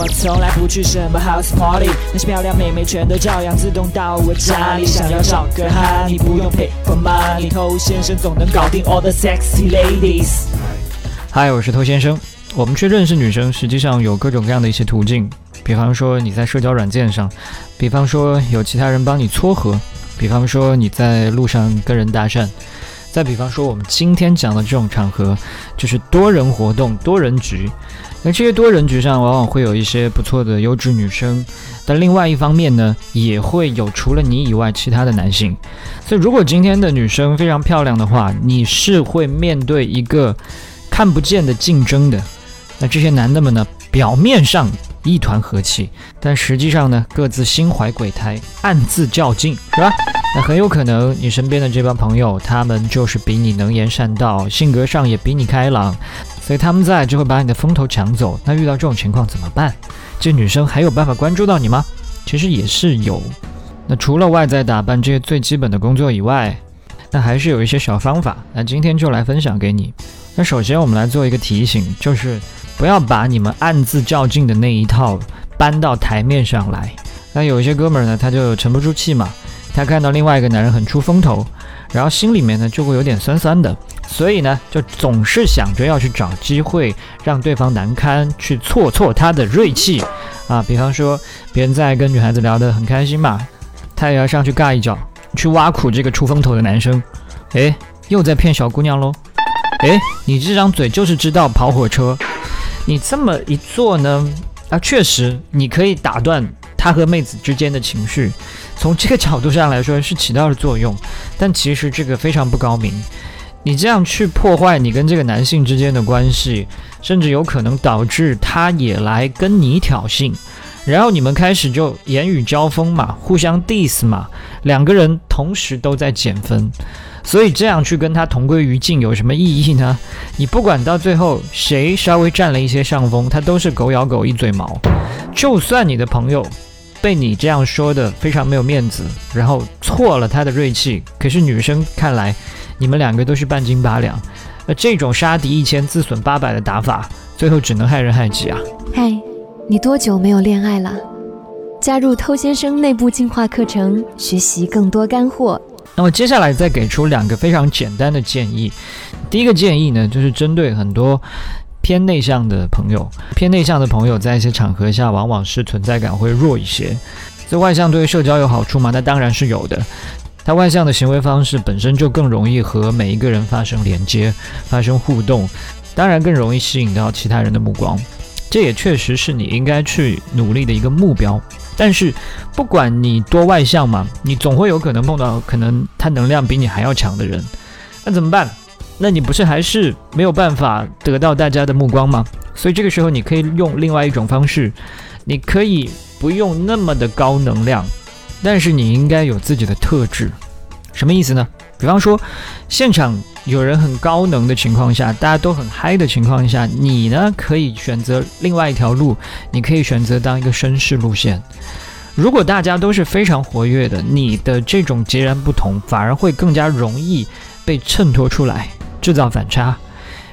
我从来不去什么 house party，那些漂亮妹妹全都照样自动到我家里。想要找个哈，你不用 pay for money，偷先生总能搞定 all the sexy ladies。嗨，我是偷先生。我们去认识女生，实际上有各种各样的一些途径，比方说你在社交软件上，比方说有其他人帮你撮合，比方说你在路上跟人搭讪。再比方说，我们今天讲的这种场合，就是多人活动、多人局。那这些多人局上，往往会有一些不错的优质女生，但另外一方面呢，也会有除了你以外其他的男性。所以，如果今天的女生非常漂亮的话，你是会面对一个看不见的竞争的。那这些男的们呢，表面上。一团和气，但实际上呢，各自心怀鬼胎，暗自较劲，是吧？那很有可能你身边的这帮朋友，他们就是比你能言善道，性格上也比你开朗，所以他们在就会把你的风头抢走。那遇到这种情况怎么办？这女生还有办法关注到你吗？其实也是有。那除了外在打扮这些最基本的工作以外，那还是有一些小方法。那今天就来分享给你。那首先我们来做一个提醒，就是。不要把你们暗自较劲的那一套搬到台面上来。那有一些哥们儿呢，他就沉不住气嘛，他看到另外一个男人很出风头，然后心里面呢就会有点酸酸的，所以呢就总是想着要去找机会让对方难堪，去挫挫他的锐气啊。比方说别人在跟女孩子聊得很开心嘛，他也要上去尬一脚，去挖苦这个出风头的男生。诶，又在骗小姑娘喽？诶，你这张嘴就是知道跑火车。你这么一做呢，啊，确实你可以打断他和妹子之间的情绪，从这个角度上来说是起到了作用，但其实这个非常不高明。你这样去破坏你跟这个男性之间的关系，甚至有可能导致他也来跟你挑衅，然后你们开始就言语交锋嘛，互相 diss 嘛，两个人同时都在减分。所以这样去跟他同归于尽有什么意义呢？你不管到最后谁稍微占了一些上风，他都是狗咬狗一嘴毛。就算你的朋友被你这样说的非常没有面子，然后挫了他的锐气，可是女生看来你们两个都是半斤八两，那这种杀敌一千自损八百的打法，最后只能害人害己啊！嗨，你多久没有恋爱了？加入偷先生内部进化课程，学习更多干货。那么接下来再给出两个非常简单的建议。第一个建议呢，就是针对很多偏内向的朋友，偏内向的朋友在一些场合下，往往是存在感会弱一些。这外向对于社交有好处吗？那当然是有的。他外向的行为方式本身就更容易和每一个人发生连接、发生互动，当然更容易吸引到其他人的目光。这也确实是你应该去努力的一个目标。但是，不管你多外向嘛，你总会有可能碰到可能他能量比你还要强的人，那怎么办？那你不是还是没有办法得到大家的目光吗？所以这个时候你可以用另外一种方式，你可以不用那么的高能量，但是你应该有自己的特质。什么意思呢？比方说，现场有人很高能的情况下，大家都很嗨的情况下，你呢可以选择另外一条路，你可以选择当一个绅士路线。如果大家都是非常活跃的，你的这种截然不同，反而会更加容易被衬托出来，制造反差。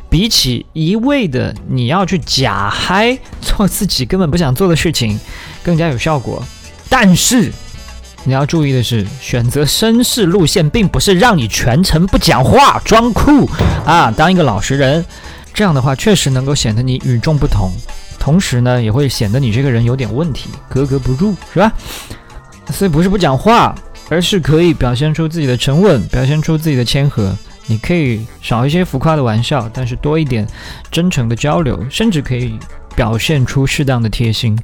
比起一味的你要去假嗨，做自己根本不想做的事情，更加有效果。但是。你要注意的是，选择绅士路线，并不是让你全程不讲话、装酷啊，当一个老实人。这样的话，确实能够显得你与众不同，同时呢，也会显得你这个人有点问题，格格不入，是吧？所以不是不讲话，而是可以表现出自己的沉稳，表现出自己的谦和。你可以少一些浮夸的玩笑，但是多一点真诚的交流，甚至可以表现出适当的贴心。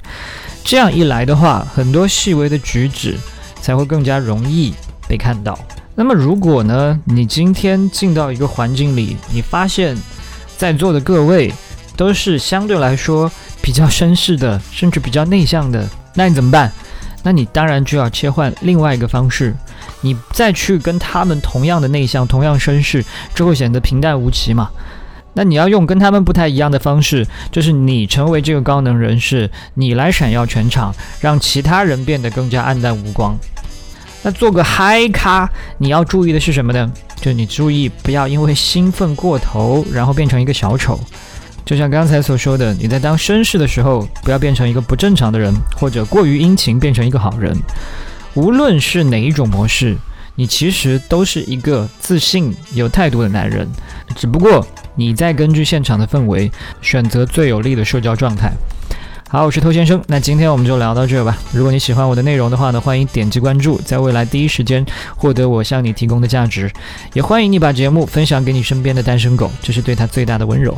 这样一来的话，很多细微的举止。才会更加容易被看到。那么，如果呢，你今天进到一个环境里，你发现在座的各位都是相对来说比较绅士的，甚至比较内向的，那你怎么办？那你当然就要切换另外一个方式，你再去跟他们同样的内向、同样绅士，就会显得平淡无奇嘛。那你要用跟他们不太一样的方式，就是你成为这个高能人士，你来闪耀全场，让其他人变得更加暗淡无光。那做个嗨咖，你要注意的是什么呢？就你注意不要因为兴奋过头，然后变成一个小丑。就像刚才所说的，你在当绅士的时候，不要变成一个不正常的人，或者过于殷勤变成一个好人。无论是哪一种模式，你其实都是一个自信、有态度的男人。只不过你在根据现场的氛围，选择最有利的社交状态。好，我是偷先生，那今天我们就聊到这吧。如果你喜欢我的内容的话呢，欢迎点击关注，在未来第一时间获得我向你提供的价值。也欢迎你把节目分享给你身边的单身狗，这是对他最大的温柔。